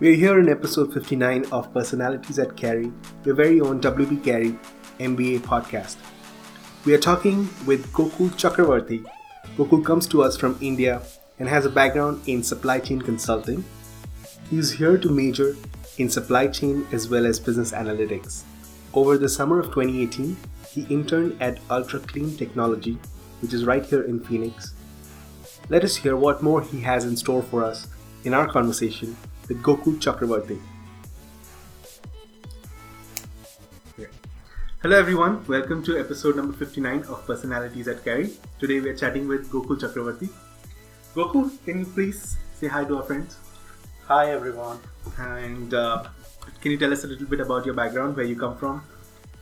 We're here in episode 59 of Personalities at Carey, your very own WP Carey MBA podcast. We are talking with Gokul Chakravarti. Gokul comes to us from India and has a background in supply chain consulting. He is here to major in supply chain as well as business analytics. Over the summer of 2018, he interned at Ultra Clean Technology, which is right here in Phoenix. Let us hear what more he has in store for us in our conversation with Gokul Chakravarti. Hello everyone, welcome to episode number 59 of Personalities at Carey. Today we are chatting with Gokul Chakravarti. Gokul, can you please say hi to our friends? Hi everyone. And uh, can you tell us a little bit about your background, where you come from,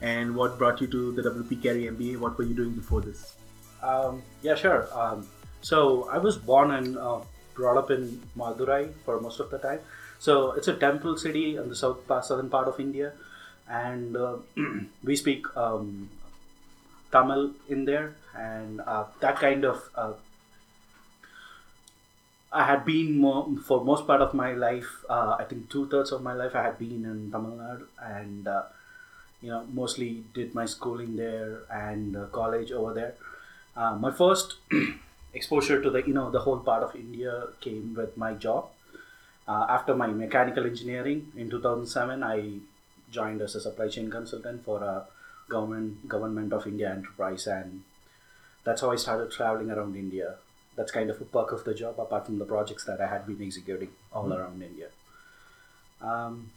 and what brought you to the WP Carey MBA? What were you doing before this? Um, yeah, sure. Um, so I was born and uh, brought up in Madurai for most of the time. So it's a temple city in the south southern part of India, and uh, we speak um, Tamil in there, and uh, that kind of. Uh, I had been more, for most part of my life. Uh, I think two thirds of my life I had been in Tamil Nadu, and uh, you know mostly did my schooling there and college over there. my first exposure to the you know the whole part of India came with my job. Uh, after my mechanical engineering in 2007, I joined as a supply chain consultant for a government government of India enterprise, and that's how I started traveling around India. That's kind of a perk of the job, apart from the projects that I had been executing all mm-hmm. around India. Um,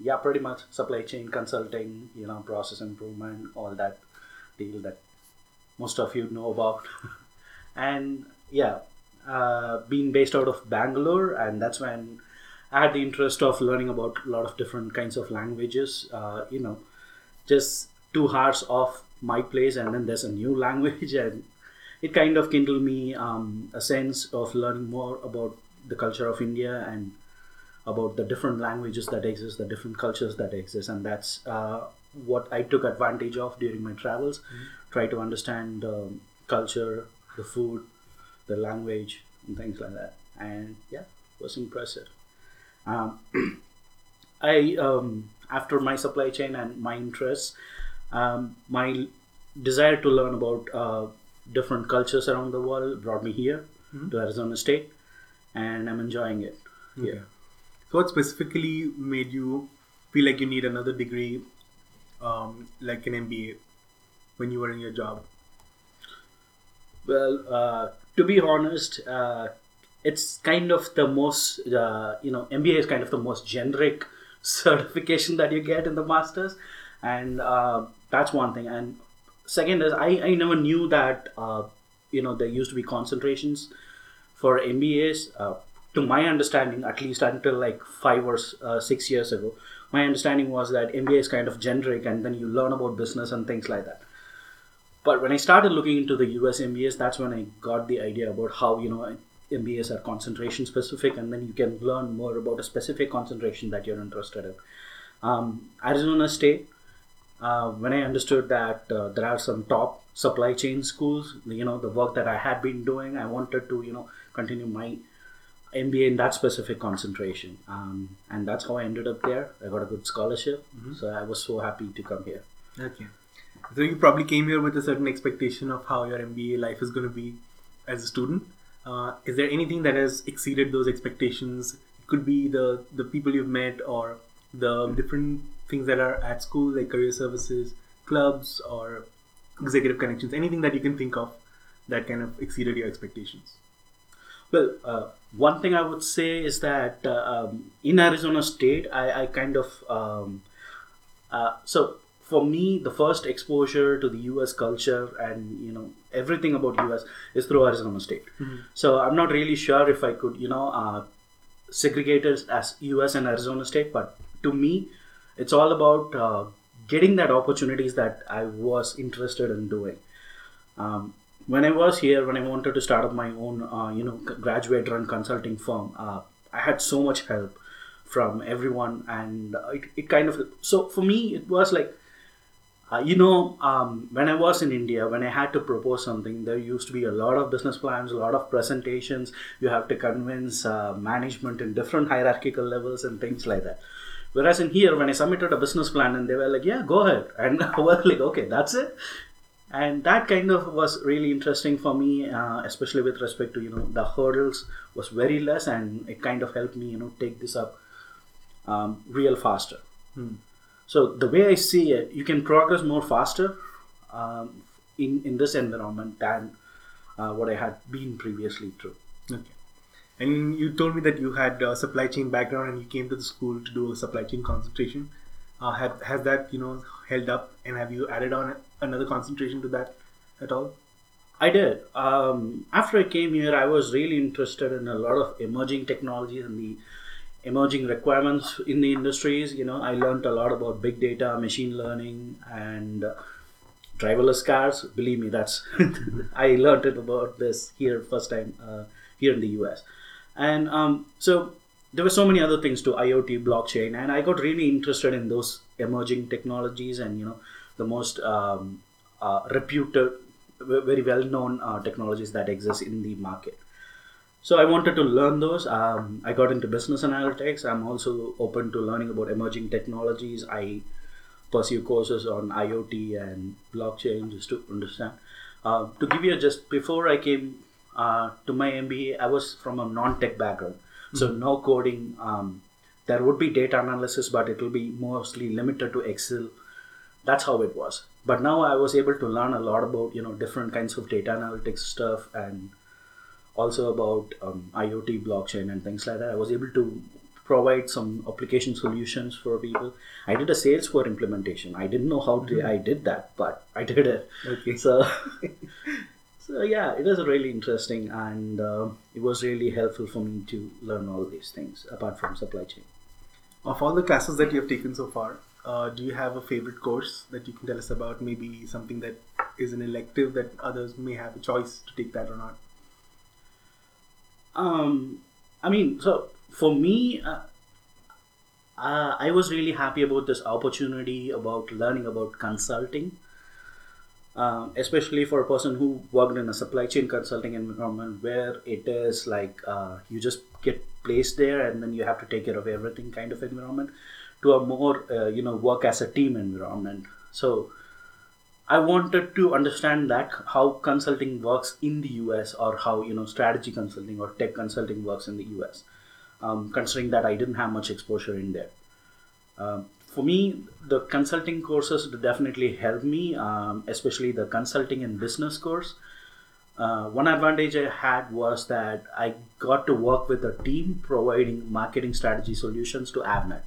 yeah, pretty much supply chain consulting, you know, process improvement, all that deal that most of you know about. and yeah, uh, being based out of Bangalore, and that's when I had the interest of learning about a lot of different kinds of languages. Uh, you know, just two hours off my place, and then there's a new language, and it kind of kindled me um, a sense of learning more about the culture of India and about the different languages that exist, the different cultures that exist, and that's uh, what I took advantage of during my travels. Mm-hmm. Try to understand um, culture, the food, the language, and things like that. And yeah, it was impressive. Um, I um, after my supply chain and my interests, um, my desire to learn about uh, different cultures around the world brought me here mm-hmm. to Arizona State, and I'm enjoying it okay. here. So, what specifically made you feel like you need another degree, um, like an MBA, when you were in your job? Well, uh, to be honest, uh, it's kind of the most, uh, you know, MBA is kind of the most generic certification that you get in the masters, and uh, that's one thing. And second is, I, I never knew that, uh, you know, there used to be concentrations for MBAs. Uh, to my understanding, at least until like five or six years ago, my understanding was that MBA is kind of generic, and then you learn about business and things like that but when I started looking into the US MBAs, that's when I got the idea about how, you know, MBAs are concentration specific, and then you can learn more about a specific concentration that you're interested in. Um, Arizona State, uh, when I understood that uh, there are some top supply chain schools, you know, the work that I had been doing, I wanted to, you know, continue my MBA in that specific concentration. Um, and that's how I ended up there. I got a good scholarship, mm-hmm. so I was so happy to come here. Okay. So you probably came here with a certain expectation of how your MBA life is going to be as a student. Uh, is there anything that has exceeded those expectations? It could be the the people you've met or the different things that are at school, like career services, clubs, or executive connections. Anything that you can think of that kind of exceeded your expectations. Well, uh, one thing I would say is that uh, um, in Arizona State, I, I kind of um, uh, so for me, the first exposure to the U.S. culture and you know everything about U.S. is through Arizona State. Mm-hmm. So I'm not really sure if I could you know uh, segregate it as U.S. and Arizona State, but to me, it's all about uh, getting that opportunities that I was interested in doing. Um, when I was here, when I wanted to start up my own, uh, you know, graduate-run consulting firm, uh, I had so much help from everyone, and it, it kind of so for me it was like Uh, you know, um, when I was in India, when I had to propose something, there used to be a lot of business plans, a lot of presentations. You have to convince uh, management in different hierarchical levels and things like that. Whereas in here, when I submitted a business plan, and they were like, "Yeah, go ahead," and I was like, "Okay, that's it." And that kind of was really interesting for me, uh, especially with respect to you know the hurdles was very less, and it kind of helped me you know take this up um, real faster. Hmm. So the way I see it, you can progress more faster um, in in this environment than uh, what I had been previously through. Okay. And you told me that you had a supply chain background and you came to the school to do a supply chain concentration. Uh, have, has that you know held up and have you added on another concentration to that at all? I did. Um, after I came here, I was really interested in a lot of emerging technologies and the emerging requirements in the industries. You know, I learned a lot about big data, machine learning, and uh, driverless cars. Believe me, that's I learned it about this here first time uh, here in the US, and um, so there were so many other things to IoT, blockchain, and I got really interested in those emerging technologies and you know the most um, uh, reputed, very well known uh, technologies that exist in the market. So I wanted to learn those. Um, I got into business analytics. I'm also open to learning about emerging technologies. I pursue courses on IoT and blockchain just to understand. Uh, to give you a just before I came uh, to my MBA, I was from a non-tech background, so no coding. Um, there would be data analysis, but it will be mostly limited to Excel. That's how it was. But now I was able to learn a lot about you know different kinds of data analytics stuff and also about um, IoT, blockchain, and things like that. I was able to provide some application solutions for people. I did a Salesforce implementation. I didn't know how to, I did that, but I did it. Okay. So, so yeah, it was really interesting, and uh, it was really helpful for me to learn all these things apart from supply chain. Of all the classes that you have taken so far, uh, do you have a favorite course that you can tell us about? Maybe something that is an elective that others may have a choice to take that or not. Um, I mean, so for me, uh, uh, I was really happy about this opportunity about learning about consulting, um, especially for a person who worked in a supply chain consulting environment where it is like uh, you just get placed there and then you have to take care of everything kind of environment to a more uh, you know work as a team environment. So I wanted to understand that how consulting works in the US or how you know strategy consulting or tech consulting works in the US. Um, considering that I didn't have much exposure in there. Um, for me, the consulting courses definitely helped me, um, especially the consulting and business course. Uh, one advantage I had was that I got to work with a team providing marketing strategy solutions to Avnet.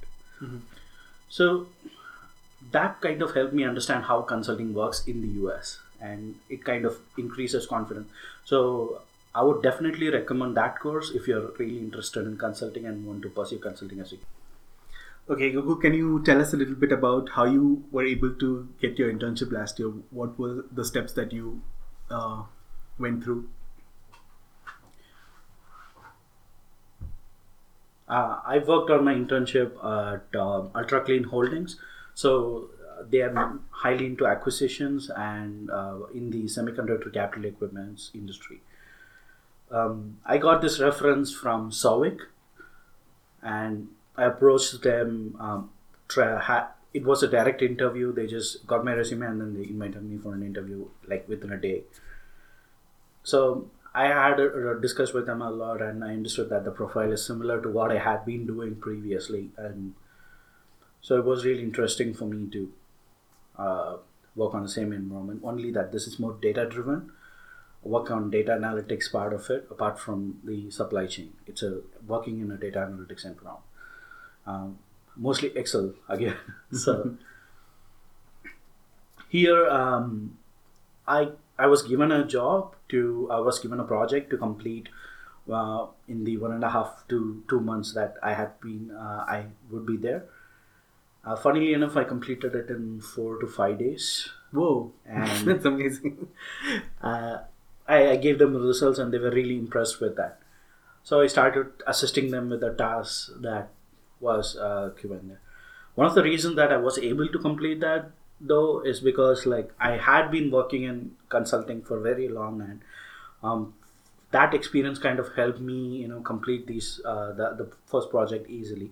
So that kind of helped me understand how consulting works in the US and it kind of increases confidence. So I would definitely recommend that course if you're really interested in consulting and want to pursue consulting as a Okay, Gokul, can you tell us a little bit about how you were able to get your internship last year? What were the steps that you uh, went through? Uh, I worked on my internship at um Ultra Clean Holdings. So uh, they are highly into acquisitions and uh, in the semiconductor capital equipment industry. Um, I got this reference from Sovic, and I approached them. Um, try, ha- it was a direct interview. They just got my resume and then they invited me for an interview like within a day. So I had discussed with them a lot, and I understood that the profile is similar to what I had been doing previously, and so it was really interesting for me to uh, work on the same environment. Only that this is more data driven. Work on data analytics part of it, apart from the supply chain. It's a working in a data analytics environment. Um, mostly Excel again. so here, um, I I was given a job to I was given a project to complete uh, in the one and a half to two months that I had been uh, I would be there. Uh, funnily enough, I completed it in four to five days. Whoa, And- that's amazing. Uh, I, I gave them the results and they were really impressed with that. So I started assisting them with the tasks that was uh, given there. One of the reasons that I was able to complete that though is because like I had been working in consulting for very long and um, that experience kind of helped me you know complete these uh, the, the first project easily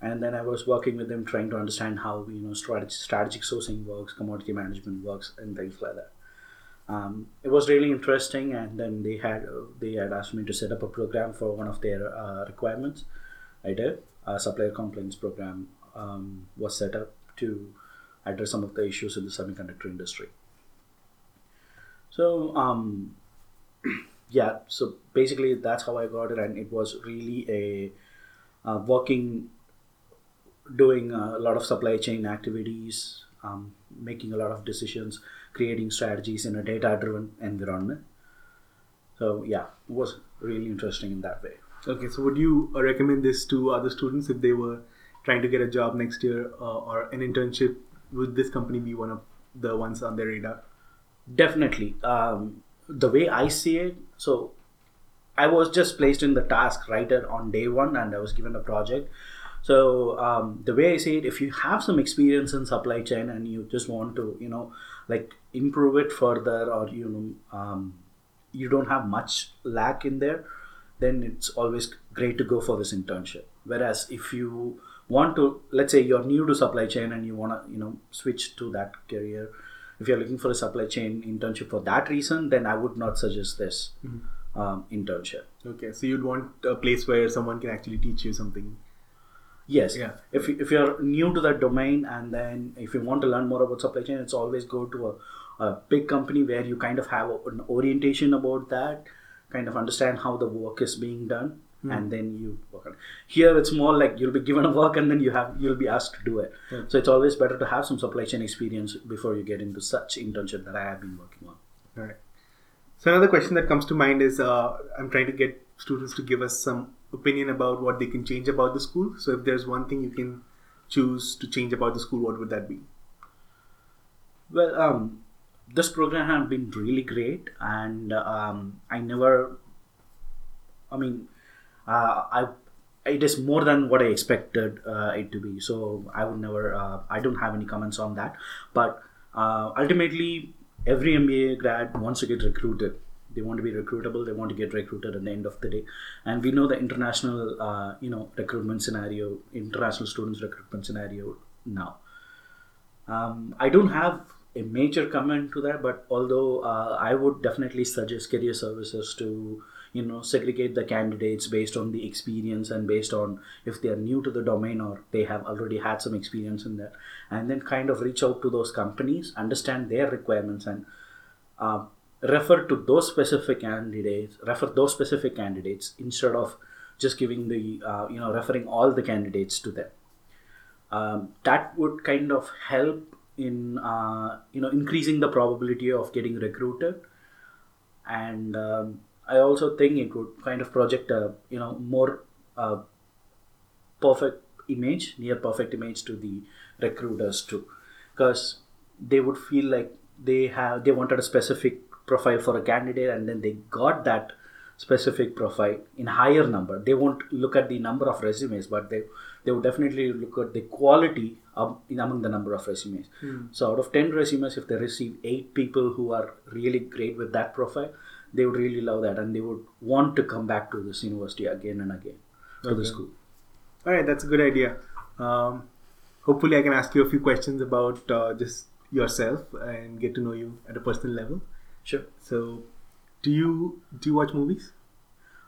and then I was working with them trying to understand how you know strategic, strategic sourcing works, commodity management works, and things like that. Um, it was really interesting, and then they had uh, they had asked me to set up a program for one of their uh, requirements. I did. A supplier complaints program um, was set up to address some of the issues in the semiconductor industry. So um, yeah, so basically that's how I got it, and it was really a uh, working, doing a lot of supply chain activities, um, making a lot of decisions, creating strategies in a data-driven environment. So yeah, it was really interesting in that way. Okay, so would you uh, recommend this to other students if they were trying to get a job next year uh, or an internship? Would this company be one of the ones on their radar? Definitely. Um, the way I see it, so I was just placed in the task writer on day one and I was given a project. So um, the way I see it, if you have some experience in supply chain and you just want to, you know, like improve it further or, you know, um, you don't have much lack in there, then it's always great to go for this internship. Whereas if you want to, let's say you're new to supply chain and you want to, you know, switch to that career, if you're looking for a supply chain internship for that reason, then I would not suggest this Mm-hmm. um, internship. Okay, so you'd want a place where someone can actually teach you something. Yes. Yeah. If, you- if you're new to that domain and then if you want to learn more about supply chain, it's always go to a, a big company where you kind of have an orientation about that, kind of understand how the work is being done, and then you work on it. Here it's more like you'll be given a work and then you have you'll be asked to do it. Yeah. So it's always better to have some supply chain experience before you get into such internship that I have been working on. All right. So another question that comes to mind is uh, I'm trying to get students to give us some opinion about what they can change about the school. So if there's one thing you can choose to change about the school, what would that be? Well, um, this program has been really great, and um, I never. I mean, uh, I it is more than what I expected uh, it to be. So I would never. Uh, I don't have any comments on that. But uh, ultimately, every MBA grad wants to get recruited. They want to be recruitable. They want to get recruited at the end of the day, and we know the international, uh, you know, recruitment scenario, international students recruitment scenario now. Um, I don't have a major comment to that, but although uh, I would definitely suggest career services to you know segregate the candidates based on the experience and based on if they are new to the domain or they have already had some experience in that, and then kind of reach out to those companies, understand their requirements, and uh, refer to those specific candidates, refer those specific candidates instead of just giving the uh, you know referring all the candidates to them. Um, that would kind of help in uh, you know increasing the probability of getting recruited. And um, i also think it would kind of project a you know more uh, perfect image near perfect image to the recruiters too. Because they would feel like they have they wanted a specific profile for a candidate and then they got that specific profile in higher number. They won't look at the number of resumes but they they would definitely look at the quality of, in among the number of resumes. So out of 10 resumes if they receive 8 people who are really great with that profile they would really love that and they would want to come back to this university again and again to the school. All right, that's a good idea. Um, hopefully, I can ask you a few questions about uh, just yourself and get to know you at a personal level. Sure So, do you do you watch movies?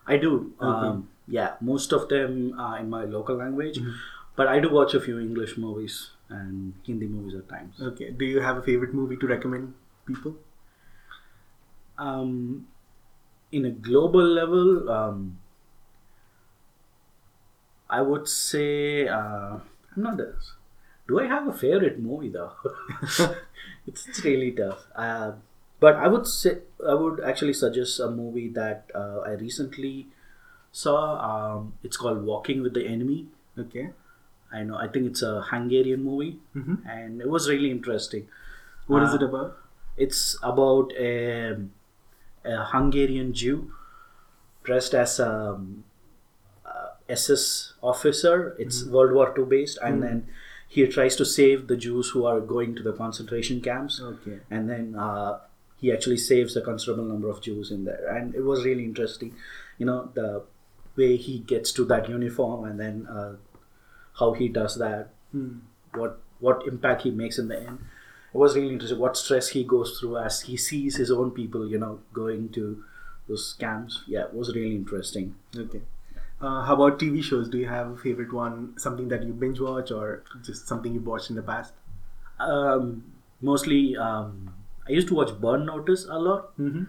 I do. Okay. Um, yeah, most of them are in my local language, but I do watch a few English movies and Hindi movies at times. Okay. Do you have a favorite movie to recommend people? Um, in a global level, um, I would say uh, I'm not this. Do I have a favorite movie though? it's, it's really tough. Uh, but I would say I would actually suggest a movie that uh, I recently saw. Um, it's called Walking with the Enemy. Okay. I know. I think it's a Hungarian movie, Mhm. and it was really interesting. What is Uh, it about? It's about a, a Hungarian Jew dressed as a uh, SS officer. It's World War II based, and then he tries to save the Jews who are going to the concentration camps, Okay. and then uh, he actually saves a considerable number of Jews in there, and it was really interesting. You know the way he gets to that uniform, and then uh, how he does that, Hmm. what what impact he makes in the end. It was really interesting. What stress he goes through as he sees his own people, you know, going to those camps. Yeah, it was really interesting. Okay. Uh, how about TV shows? Do you have a favorite one? Something that you binge watch, or just something you've watched in the past? Um, mostly, um, I used to watch Burn Notice a lot, Mm-hmm.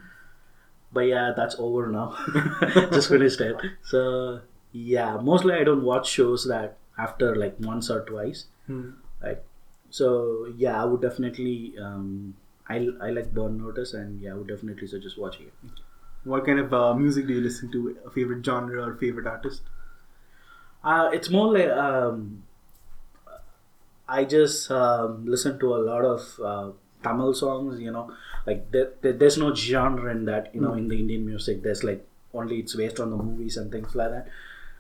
but yeah, that's over now. Just finished it. So yeah, mostly I don't watch shows that after like once or twice. Hmm. Like so, yeah, I would definitely. Um, I, I like Burn Notice, and yeah, I would definitely suggest watching it. What kind of uh, music do you listen to? A favorite genre or favorite artist? Uh, it's more like um, I just um, listen to a lot of uh, Tamil songs. You know, like there, there, there's no genre in that. You know, in the Indian music, there's like only it's based on the movies and things like that.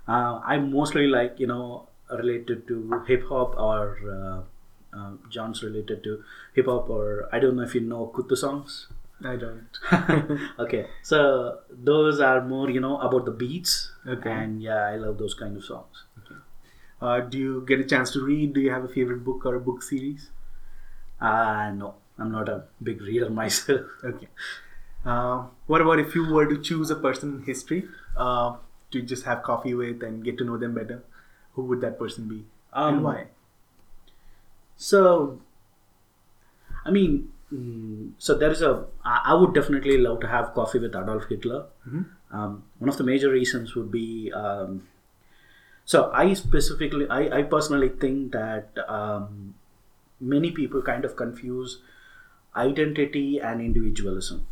Uh, I mostly like you know related to hip hop or uh, uh, genres related to hip hop or I don't know if you know Kuthu songs. I don't. okay, so those are more you know about the beats. Okay. And yeah, I love those kind of songs. Uh, do you get a chance to read? Do you have a favorite book or a book series? Uh, no, I'm not a big reader myself. Okay. Uh, what about if you were to choose a person in history uh, to just have coffee with and get to know them better? Who would that person be? and Um, why? So, I mean, mm, so there is a. I would definitely love to have coffee with Adolf Hitler. Mhm. Um, one of the major reasons would be. Um, so I specifically, I, I personally think that um, many people kind of confuse identity and individualism.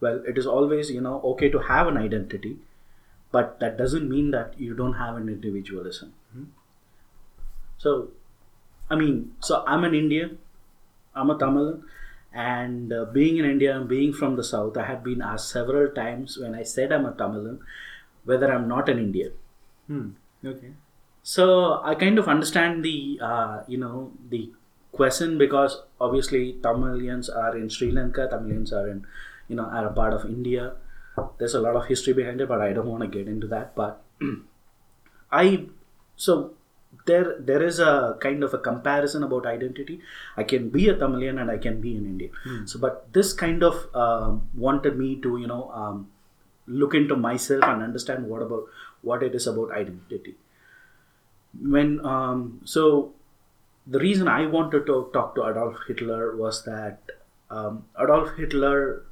Well, it is always you know okay to have an identity, but that doesn't mean that you don't have an individualism. So I mean, so I'm an Indian, I'm a Tamil, and uh, being in India and being from the south, I have been asked several times when I said I'm a Tamilan whether I'm not an Indian. Hmm. Okay. So I kind of understand the uh, you know the question because obviously Tamilians are in Sri Lanka, Tamilians are in you know are a part of India. There's a lot of history behind it, but I don't want to get into that. But I so there there is a kind of a comparison about identity. I can be a Tamilian and I can be an Indian. So, but this kind of um, wanted me to you know um, look into myself and understand what about what it is about identity when um, so the reason I wanted to talk to Adolf Hitler was that um, Adolf Hitler,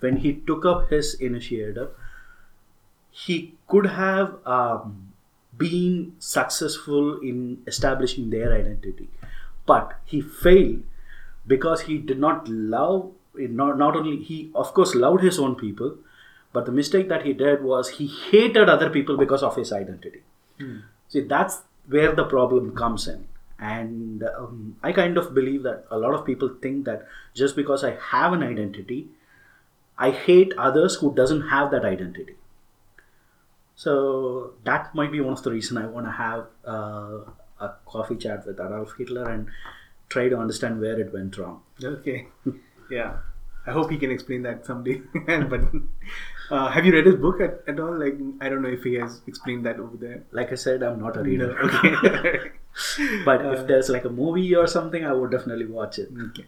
when he took up his initiative, he could have um, been successful in establishing their identity, but he failed because he did not love. Not not only he of course loved his own people, but the mistake that he did was he hated other people because of his identity. See, that's where the problem comes in. And um, I kind of believe that a lot of people think that just because I have an identity, I hate others who doesn't have that identity. So that might be one of the reason I want to have uh, a coffee chat with Adolf Hitler and try to understand where it went wrong. Okay. yeah. I hope he can explain that someday. but uh, have you read his book at, at all? Like, I don't know if he has explained that over there. Like I said, I'm not a reader. No, okay. but Uh, if there's like a movie or something, I would definitely watch it. Okay.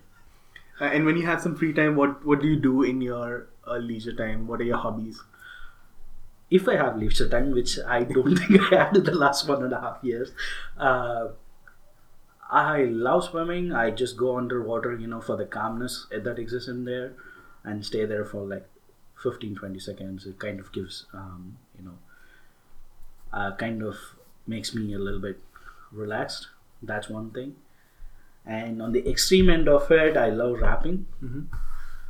Uh, and when you have some free time, what what do you do in your uh, leisure time? What are your hobbies? if I have leisure time, which I don't think I had in the last one and a half years, uh, I love swimming. I just go underwater, you know, for the calmness that exists in there and stay there for like 15 20 seconds. It kind of gives, um, you know, uh, kind of makes me a little bit relaxed. That's one thing. And on the extreme end of it, I love rapping.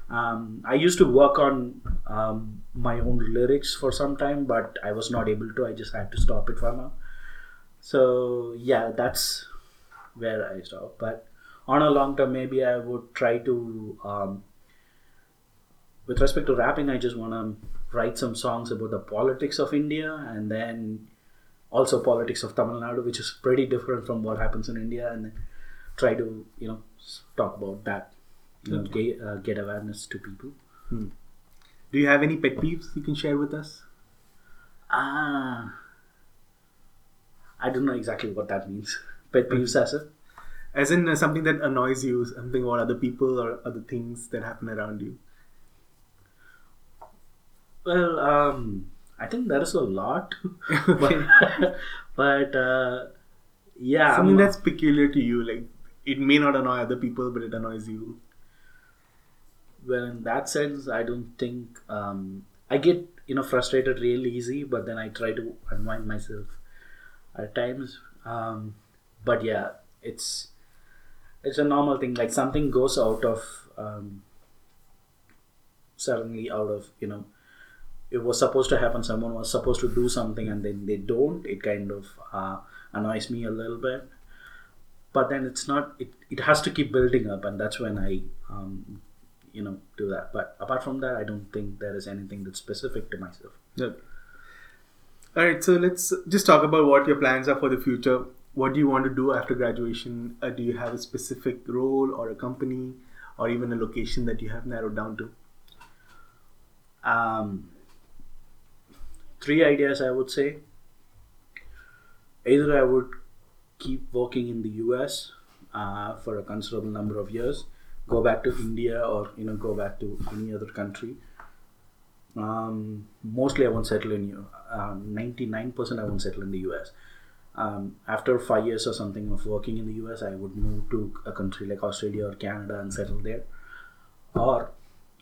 Um, I used to work on um, my own lyrics for some time, but I was not able to. I just had to stop it for now. So yeah, that's where I stopped. But on a long term, maybe I would try to. Um, with respect to rapping, I just want to write some songs about the politics of India, and then also politics of Tamil Nadu, which is pretty different from what happens in India, and try to you know talk about that, you know, get, uh, get awareness to people. Do you have any pet peeves you can share with us? Ah, I don't know exactly what that means. Pet peeves as a As in uh, something that annoys you, something about other people or other things that happen around you. well, um, I think there is a lot, but, but uh, yeah, something I'm- that's peculiar to you, like it may not annoy other people, but it annoys you. well in that sense i don't think um, i get you know frustrated real easy but then i try to unwind myself at times. Um, but yeah it's it's a normal thing. Like something goes out of um, suddenly out of you know it was supposed to happen someone was supposed to do something and then they don't it kind of uh, annoys me a little bit but then it's not it, it has to keep building up and that's when i um, you know do that but apart from that i don't think there is anything that's specific to myself Yep. All right, so let's just talk about what your plans are for the future. What do you want to do after graduation? Uh, do you have a specific role or a company or even a location that you have narrowed down to? um, three ideas i would say. Either i would keep working in the us uh, for a considerable number of years go back to india or you know go back to any other country. Um, mostly i won't settle in you um, 99% i won't settle in the us um, after five years or something of working in the us i would move to a country like australia or canada and settle there. Or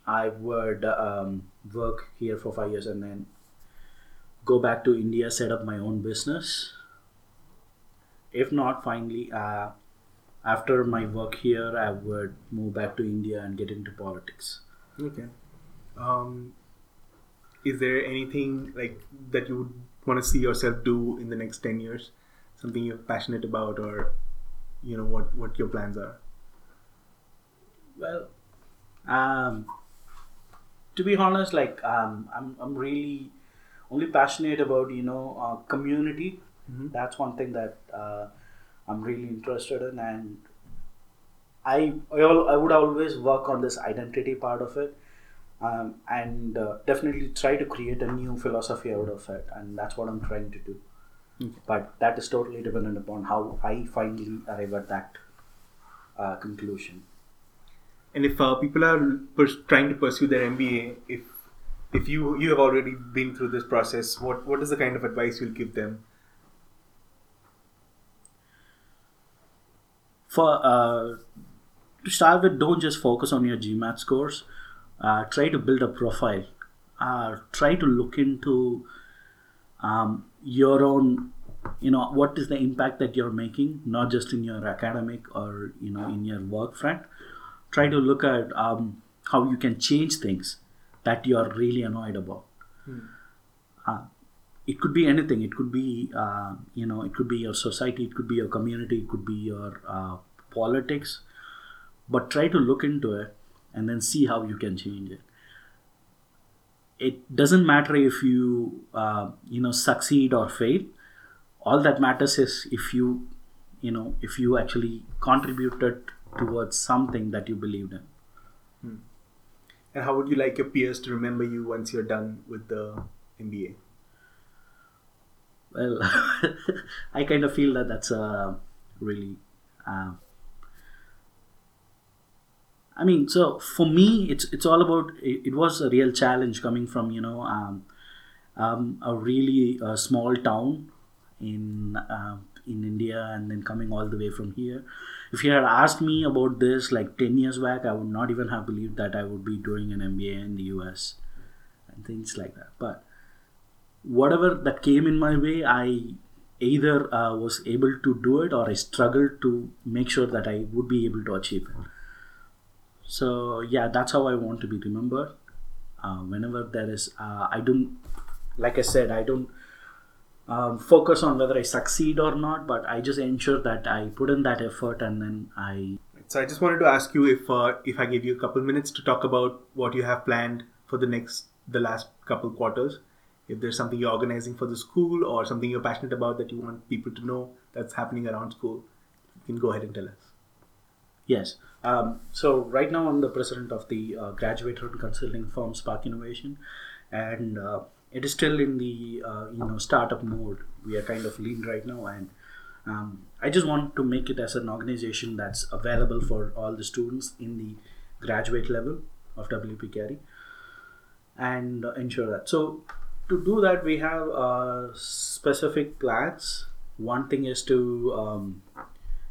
I would um, work here for five years and then go back to India, set up my own business. If not, finally, uh, after my work here, I would move back to India and get into politics. Okay. Um, is there anything like that you would want to see yourself do in the next ten years? Something you're passionate about, or you know what what your plans are? Well, um, to be honest, like um, I'm, I'm really only passionate about you know uh, community. Mhm. That's one thing that uh, I'm really interested in, and I I, al- I would always work on this identity part of it, um, and uh, definitely try to create a new philosophy out of it, and that's what I'm trying to do. Okay. But that is totally dependent upon how I finally arrive at that uh, conclusion. And if uh, people are pers- trying to pursue their MBA, if if you you have already been through this process, what what is the kind of advice you'll give them? for uh, to start with don't just focus on your gmat scores. Uh, try to build a profile. Uh, try to look into um, your own you know what is the impact that you're making not just in your academic or you know in your work front. Try to look at um, how you can change things that you're really annoyed about. Uh, it could be anything. It could be uh, you know it could be your society. It could be your community. It could be your uh, politics. But try to look into it and then see how you can change it. It doesn't matter if you uh, you know succeed or fail. All that matters is if you you know if you actually contributed towards something that you believed in And how would you like your peers to remember you once you're done with the MBA? well i kind of feel that that's a really uh, i mean so for me it's it's all about it, it was a real challenge coming from you know um, um, a really uh, small town in uh, in india and then coming all the way from here if you had asked me about this like 10 years back i would not even have believed that i would be doing an mba in the us and things like that but whatever that came in my way, I either uh, was able to do it or I struggled to make sure that I would be able to achieve it. So yeah, that's how I want to be remembered. Uh, whenever there is, uh, I don't, like I said, I don't um, focus on whether I succeed or not, but I just ensure that I put in that effort and then I So I just wanted to ask you if uh, if I give you a couple minutes to talk about what you have planned for the next the last couple quarters, if there's something you're organizing for the school or something you're passionate about that you want people to know that's happening around school, you can go ahead and tell us. Yes. Um, so right now I'm the president of the uh, graduate consulting firm Spark Innovation, and uh, it is still in the uh, you know startup mode. We are kind of lean right now, and um, I just want to make it as an organization that's available for all the students in the graduate level of WP Carey, and uh, ensure that. So to do that, we have uh, specific plans. One thing is to um,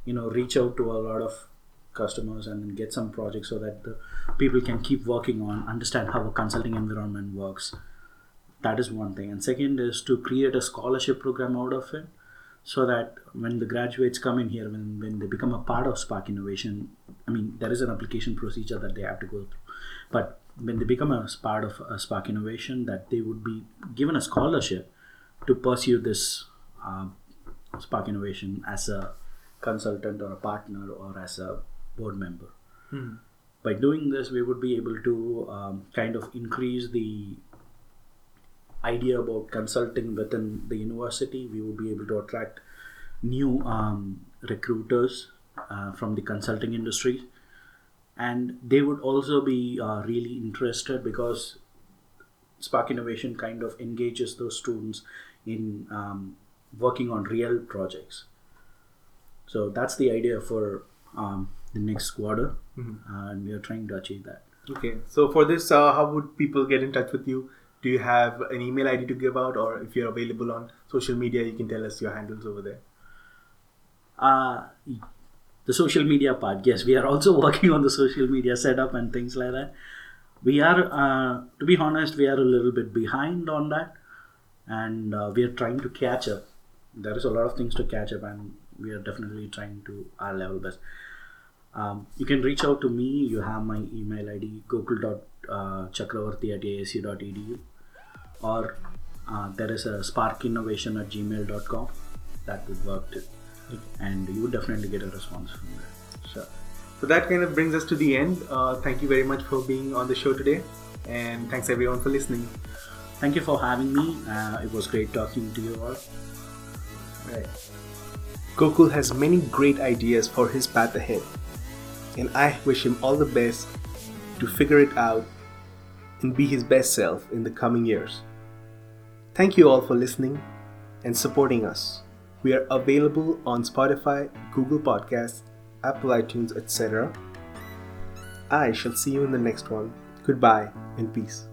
you know reach out to a lot of customers and then get some projects so that the people can keep working on understand how a consulting environment works that is one thing. And second is to create a scholarship program out of it so that when the graduates come in here when, when they become a part of spark innovation i mean there is an application procedure that they have to go through. But when they become a part of a spark innovation that they would be given a scholarship to pursue this uh, spark innovation as a consultant or a partner or as a board member. Hmm. by doing this we would be able to um, kind of increase the idea about consulting within the university we would be able to attract new um, recruiters uh, from the consulting industry and they would also be uh, really interested because spark innovation kind of engages those students in um, working on real projects so that's the idea for um, the next quarter Mhm. uh, and we are trying to achieve that Okay, so for this, uh, how would people get in touch with you? Do you have an email ID to give out, or if you're available on social media, you can tell us your handles over there. uh, the social media part yes. We are also working on the social media setup and things like that. We are uh, to be honest we are a little bit behind on that and uh, we are trying to catch up. There is a lot of things to catch up and we are definitely trying to our level best. Um, you can reach out to me. You have my email id gokul.chakravarti at asu.edu or uh, there is a sparkinnovation at gmail.com that would work too and you would definitely get a response from there Sure. So that kind of brings us to the end. Uh, thank you very much for being on the show today, and thanks everyone for listening. thank you for having me uh, it was great talking to you all Right. Gokul has many great ideas for his path ahead, and I wish him all the best to figure it out and be his best self in the coming years. Thank you all for listening and supporting us. We are available on Spotify, Google Podcasts, Apple iTunes, etc. I shall see you in the next one. Goodbye and peace.